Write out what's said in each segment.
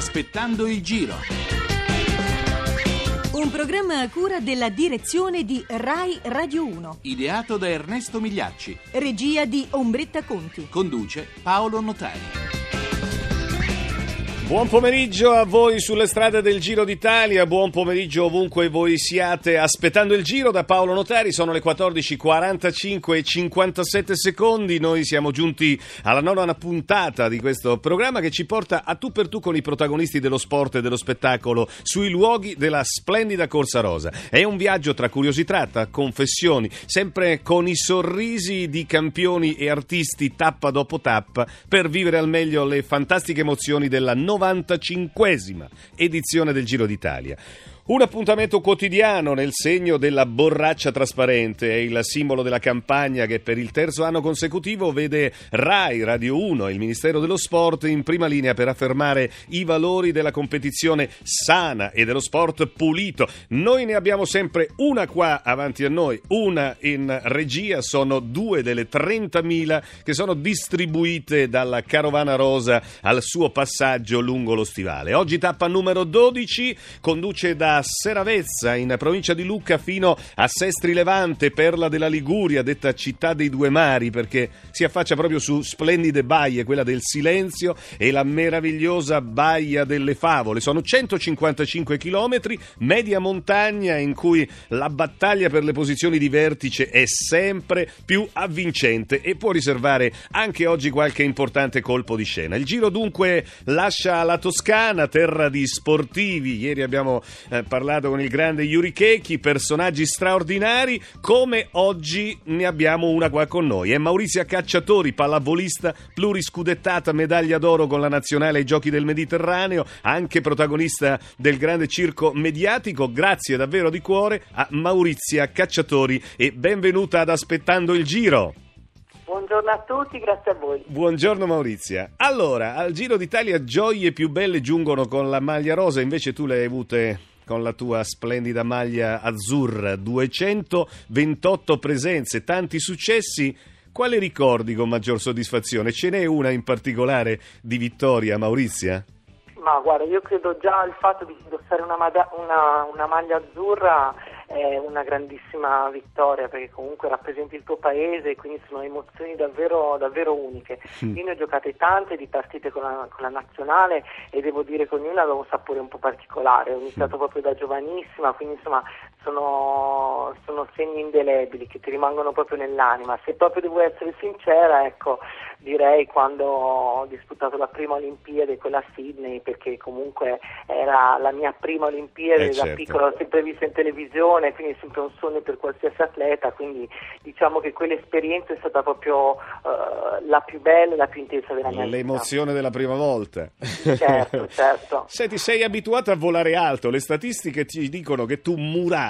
Aspettando il giro. Un programma a cura della direzione di Rai Radio 1. Ideato da Ernesto Migliacci. Regia di Ombretta Conti. Conduce Paolo Notari. Buon pomeriggio a voi sulle strade del Giro d'Italia, buon pomeriggio ovunque voi siate aspettando il giro da Paolo Notari, sono le 14.45 e 57 secondi, noi siamo giunti alla nona puntata di questo programma che ci porta a tu per tu con i protagonisti dello sport e dello spettacolo sui luoghi della splendida Corsa Rosa. È un viaggio tra curiosità, confessioni, sempre con i sorrisi di campioni e artisti tappa dopo tappa per vivere al meglio le fantastiche emozioni della 95esima edizione del Giro d'Italia. Un appuntamento quotidiano nel segno della borraccia trasparente è il simbolo della campagna che per il terzo anno consecutivo vede RAI, Radio 1 e il Ministero dello Sport in prima linea per affermare i valori della competizione sana e dello sport pulito. Noi ne abbiamo sempre una qua avanti a noi, una in regia, sono due delle 30.000 che sono distribuite dalla Carovana Rosa al suo passaggio lungo lo stivale. Oggi tappa numero 12, conduce da Seravezza in provincia di Lucca fino a Sestri Levante, perla della Liguria, detta città dei due mari, perché si affaccia proprio su splendide baie, quella del Silenzio e la meravigliosa Baia delle Favole. Sono 155 chilometri, media montagna in cui la battaglia per le posizioni di vertice è sempre più avvincente e può riservare anche oggi qualche importante colpo di scena. Il giro dunque lascia la Toscana, terra di sportivi. Ieri abbiamo eh, parlato con il grande Yuri Keki, personaggi straordinari, come oggi ne abbiamo una qua con noi. È Maurizia Cacciatori, pallavolista pluriscudettata, medaglia d'oro con la nazionale ai Giochi del Mediterraneo, anche protagonista del grande circo mediatico. Grazie davvero di cuore a Maurizia Cacciatori e benvenuta ad Aspettando il Giro. Buongiorno a tutti, grazie a voi. Buongiorno Maurizia. Allora, al Giro d'Italia gioie più belle giungono con la maglia rosa, invece tu le hai avute con la tua splendida maglia azzurra, 228 presenze, tanti successi. Quale ricordi con maggior soddisfazione? Ce n'è una in particolare di vittoria, Maurizia? Ma guarda, io credo già il fatto di indossare una, una, una maglia azzurra è una grandissima vittoria perché comunque rappresenti il tuo paese e quindi sono emozioni davvero, davvero uniche. Mm. Io ne ho giocate tante di partite con la, con la, nazionale e devo dire che ognuna aveva un sapore un po' particolare, ho iniziato mm. proprio da giovanissima, quindi insomma sono, sono segni indelebili che ti rimangono proprio nell'anima. Se proprio devo essere sincera, ecco, direi quando ho disputato la prima Olimpiade, quella a Sydney, perché comunque era la mia prima Olimpiade, eh, da certo. piccola l'ho sempre vista in televisione, quindi è sempre un sogno per qualsiasi atleta, quindi diciamo che quell'esperienza è stata proprio uh, la più bella e la più intensa della mia vita. L'emozione vita. della prima volta. Certo, certo. Senti, sei abituato a volare alto, le statistiche ti dicono che tu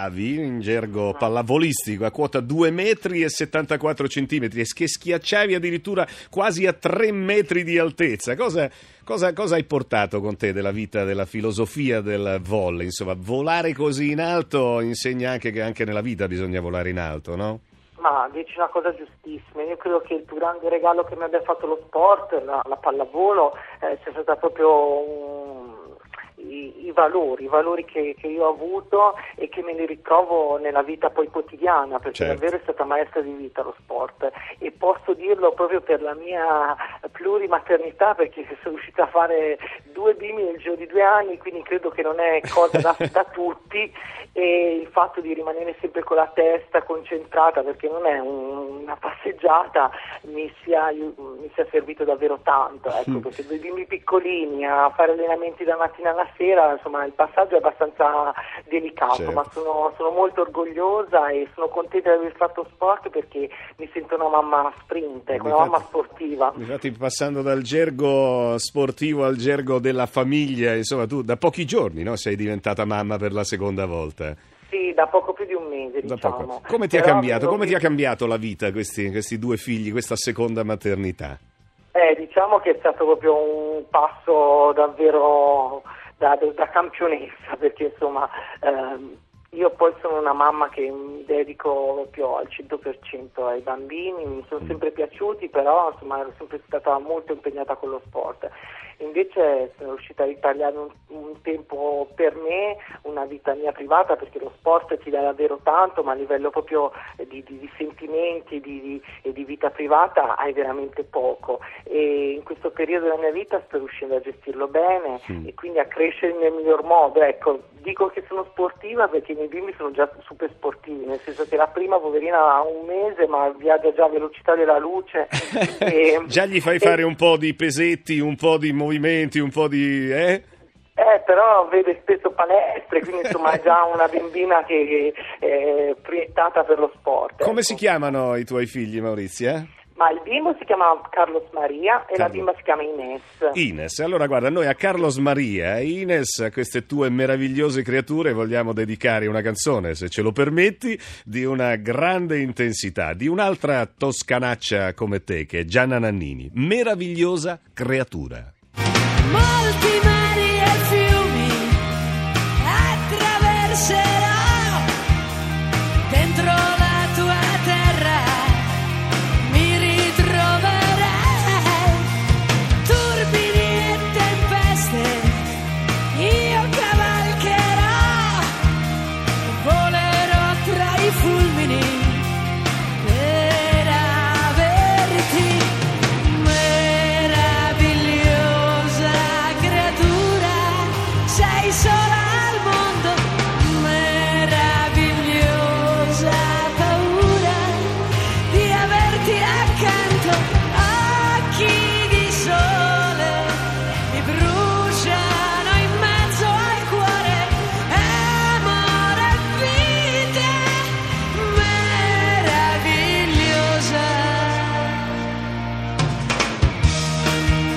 muravi in gergo pallavolistico a quota 2 metri e 74 centimetri e che schiacciavi addirittura quasi a 3 metri di altezza. Cosa, cosa, cosa, hai portato con te della vita, della filosofia del volley? Insomma, volare così in alto insegna anche che anche nella vita bisogna volare in alto, no? Ma dici una cosa giustissima, io credo che il più grande regalo che mi abbia fatto lo sport, la, la pallavolo, eh, sia stata proprio un i, i, valori, i valori che, che, io ho avuto e che me li ritrovo nella vita poi quotidiana, perché certo. davvero è stata maestra di vita lo sport e posso dirlo proprio per la mia plurimaternità perché sono riuscita a fare due bimbi nel giro di due anni, quindi credo che non è cosa da, da tutti e il fatto di rimanere sempre con la testa concentrata perché non è un, una passeggiata mi sia, mi sia, servito davvero tanto, ecco, mm. perché due bimbi piccolini a fare allenamenti da mattina alla sera, insomma il passaggio è abbastanza delicato, certo. ma sono, sono, molto orgogliosa e sono contenta di aver fatto sport perché mi sento una mamma sprint, ecco, una mamma sportiva. Infatti passando dal gergo sportivo al gergo della famiglia, insomma tu da pochi giorni no, sei diventata mamma per la seconda volta. Sì, da poco più di un mese, diciamo. Come ti ha cambiato? Come ti ha cambiato la vita questi, questi due figli, questa seconda maternità? Eh, diciamo che è stato proprio un passo davvero da, da campionessa, perché insomma ehm, Io poi sono una mamma che mi dedico proprio al 100% ai bambini, mi sono sempre piaciuti, però insomma ero sempre stata molto impegnata con lo sport. Invece sono riuscita a ritagliare un, un tempo per me, una vita mia privata, perché lo sport ti dà davvero tanto, ma a livello proprio di, di, di sentimenti di, di, e di vita privata hai veramente poco. E in questo periodo della mia vita sto riuscendo a gestirlo bene Mm. e quindi a crescere nel miglior modo. Ecco, dico che sono sportiva perché i miei bimbi sono già super sportivi, nel senso che la prima poverina ha un mese ma viaggia già a velocità della luce. e- Già gli fai e- fare un po' di pesetti, un po' di movimenti, un po' di... Eh? Eh, però vede spesso palestre, quindi insomma è già una bambina che è proiettata per lo sport. Come ecco. si chiamano i tuoi figli, Maurizia? Ma il bimbo si chiama Carlos Maria e la Carlo. bimba si chiama Ines. Ines. Allora guarda, noi a Carlos Maria e Ines, a queste tue meravigliose creature, vogliamo dedicare una canzone, se ce lo permetti, di una grande intensità, di un'altra toscanaccia come te, che è Gianna Nannini. Meravigliosa creatura. Molti mari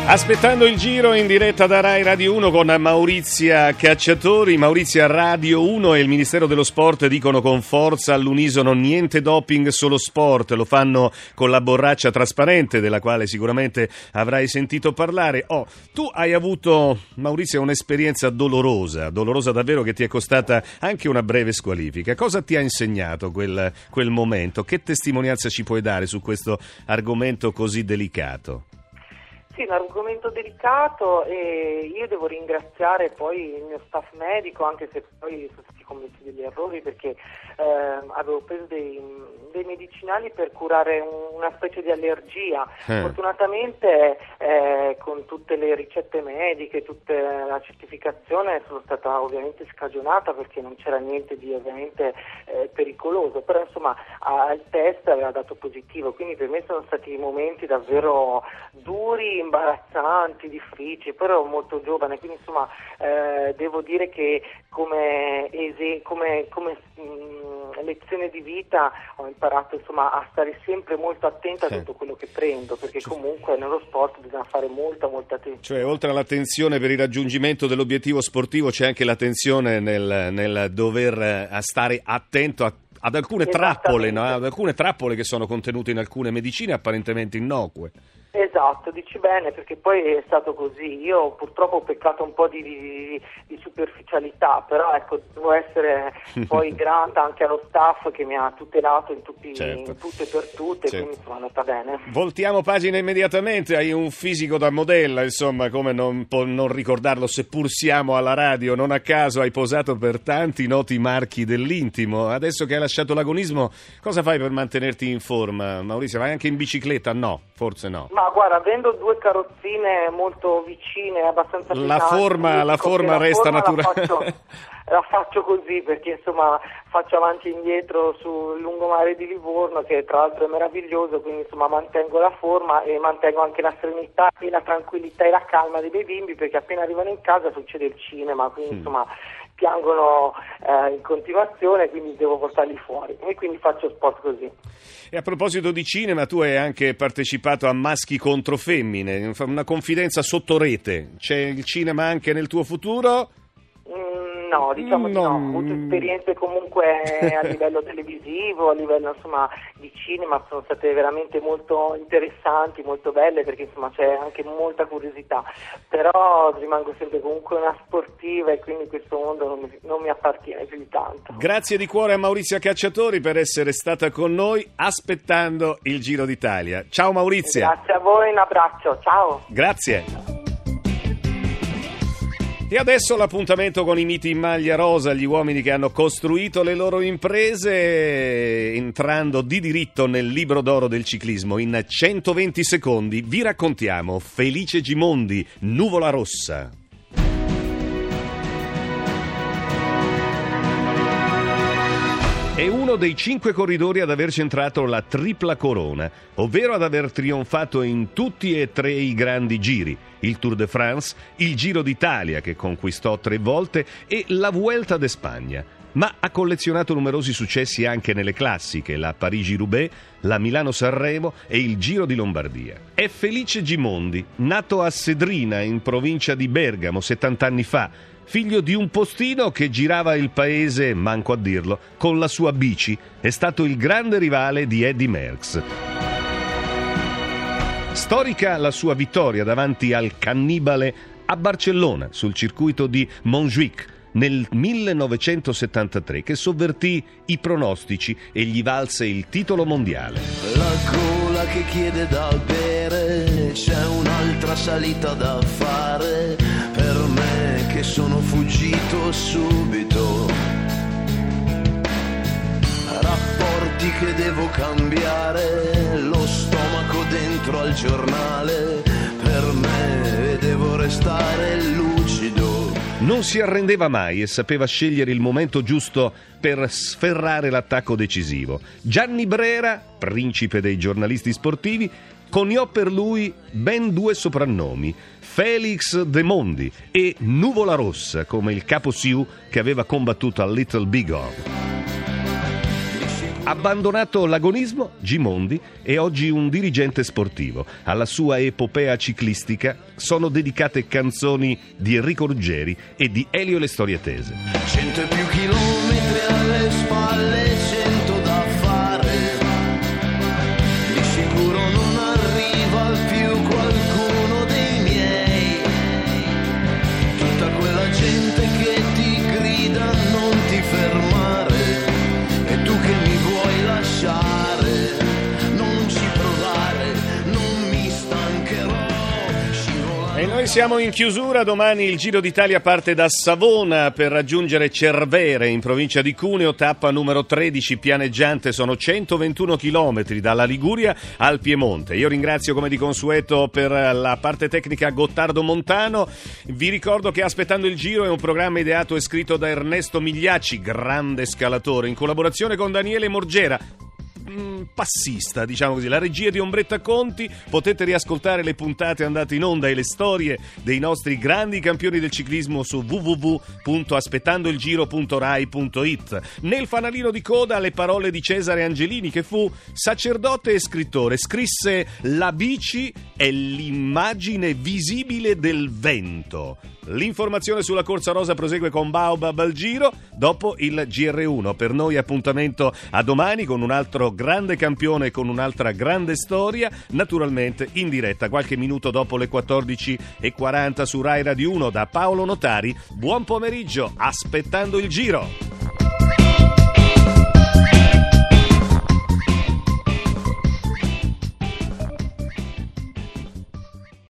Aspettando il giro in diretta da Rai Radio 1 con Maurizia Cacciatori, Maurizia Radio 1 e il Ministero dello Sport dicono con forza all'unisono niente doping, solo sport, lo fanno con la borraccia trasparente della quale sicuramente avrai sentito parlare. Oh, tu hai avuto, Maurizia, un'esperienza dolorosa, dolorosa davvero che ti è costata anche una breve squalifica. Cosa ti ha insegnato quel, quel momento? Che testimonianza ci puoi dare su questo argomento così delicato? Sì, un argomento delicato e io devo ringraziare poi il mio staff medico, anche se poi stati commessi degli errori perché ehm, avevo preso dei, dei medicinali per curare un- una specie di allergia. Eh. Fortunatamente eh, con tutte le ricette mediche, tutta la certificazione sono stata ovviamente scagionata perché non c'era niente di ovviamente eh, pericoloso, però insomma al test aveva dato positivo, quindi per me sono stati momenti davvero duri, imbarazzanti, difficili, però ero molto giovane, quindi insomma eh, devo dire che come, ese- come- come, mh, lezione di vita ho imparato insomma a stare sempre molto attenta Sì. a tutto quello che prendo, perché comunque nello sport bisogna fare molta molta attenzione. Cioè, oltre all'attenzione per il raggiungimento dell'obiettivo sportivo, c'è anche l'attenzione nel, nel dover eh, stare attento a- ad alcune trappole, no? ad alcune trappole che sono contenute in alcune medicine apparentemente innocue. Esatto, dici bene perché poi è stato così. Io purtroppo ho peccato un po' di, di- di superficialità, però ecco, devo essere poi grata anche allo staff che mi ha tutelato in, tutti, Certo. in tutto e per tutte, Certo. quindi insomma è andata bene. Voltiamo pagina immediatamente, hai un fisico da modella, insomma, come non, non ricordarlo, seppur siamo alla radio, non a caso hai posato per tanti noti marchi dell'intimo. Adesso che hai lasciato l'agonismo, cosa fai per mantenerti in forma? Maurizio, vai anche in bicicletta? No, forse no. Ma guarda, avendo due carrozzine molto vicine, abbastanza La forma- la forma resta forma la naturale. faccio- La faccio così perché insomma faccio avanti e indietro sul lungomare di Livorno che tra l'altro è meraviglioso, quindi insomma mantengo la forma e mantengo anche la serenità e la tranquillità e la calma dei miei bimbi perché appena arrivano in casa succede il cinema, quindi insomma piangono eh, in continuazione, quindi devo portarli fuori e quindi faccio sport così. E a proposito di cinema, tu hai anche partecipato a Maschi contro Femmine, una confidenza sotto rete. C'è il cinema anche nel tuo futuro? No, diciamo di no. Ho avuto esperienze comunque a livello televisivo, a livello insomma di cinema, sono state veramente molto interessanti, molto belle perché insomma c'è anche molta curiosità, però rimango sempre comunque una sportiva e quindi questo mondo non mi, non mi appartiene più di tanto. Grazie di cuore a Maurizia Cacciatori per essere stata con noi aspettando il Giro d'Italia. Ciao Maurizia. Grazie a voi, un abbraccio, ciao. Grazie. E adesso l'appuntamento con i miti in maglia rosa, gli uomini che hanno costruito le loro imprese, entrando di diritto nel libro d'oro del ciclismo. In 120 secondi vi raccontiamo Felice Gimondi, Nuvola Rossa. È uno dei cinque corridori ad aver centrato la tripla corona, ovvero ad aver trionfato in tutti e tre i grandi giri, il Tour de France, il Giro d'Italia che conquistò tre volte e la Vuelta d'Espagna. Ma ha collezionato numerosi successi anche nelle classiche, la Parigi-Roubaix, la Milano-Sanremo e il Giro di Lombardia. È Felice Gimondi, nato a Sedrina in provincia di Bergamo 70 anni fa, Figlio di un postino che girava il paese, manco a dirlo, con la sua bici, è stato il grande rivale di Eddie Merckx. Storica la sua vittoria davanti al cannibale a Barcellona sul circuito di Montjuic nel 1973 che sovvertì i pronostici e gli valse il titolo mondiale. La gola che chiede da bere, c'è un'altra salita da fare per me che sono fuggito subito. Rapporti che devo cambiare, lo stomaco dentro al giornale, per me devo restare lucido. Non si arrendeva mai e sapeva scegliere il momento giusto per sferrare l'attacco decisivo. Gianni Brera, principe dei giornalisti sportivi, coniò per lui ben due soprannomi, Felix De Mondi e Nuvola Rossa, come il capo Sioux che aveva combattuto a Little Big Horn. Abbandonato l'agonismo, Gimondi è oggi un dirigente sportivo. Alla sua epopea ciclistica sono dedicate canzoni di Enrico Ruggeri e di Elio Le Storie Tese. Cento e più chilometri alle noi siamo in chiusura, domani il Giro d'Italia parte da Savona per raggiungere Cervere in provincia di Cuneo, tappa numero 13 pianeggiante, sono 121 km dalla Liguria al Piemonte. Io ringrazio come di consueto per la parte tecnica Gottardo Montano, vi ricordo che Aspettando il Giro è un programma ideato e scritto da Ernesto Migliacci, grande scalatore, in collaborazione con Daniele Morgera mm, passista, diciamo così. La regia di Ombretta Conti, potete riascoltare le puntate andate in onda e le storie dei nostri grandi campioni del ciclismo su www.aspettandoilgiro.rai.it. Nel fanalino di coda le parole di Cesare Angelini che fu sacerdote e scrittore, scrisse La bici è l'immagine visibile del vento. L'informazione sulla corsa rosa prosegue con Baobab al giro dopo il GR1. Per noi appuntamento a domani con un altro grande campione con un'altra grande storia, naturalmente in diretta qualche minuto dopo le 14.40 su Rai Radio 1 da Paolo Notari. Buon pomeriggio, aspettando il giro.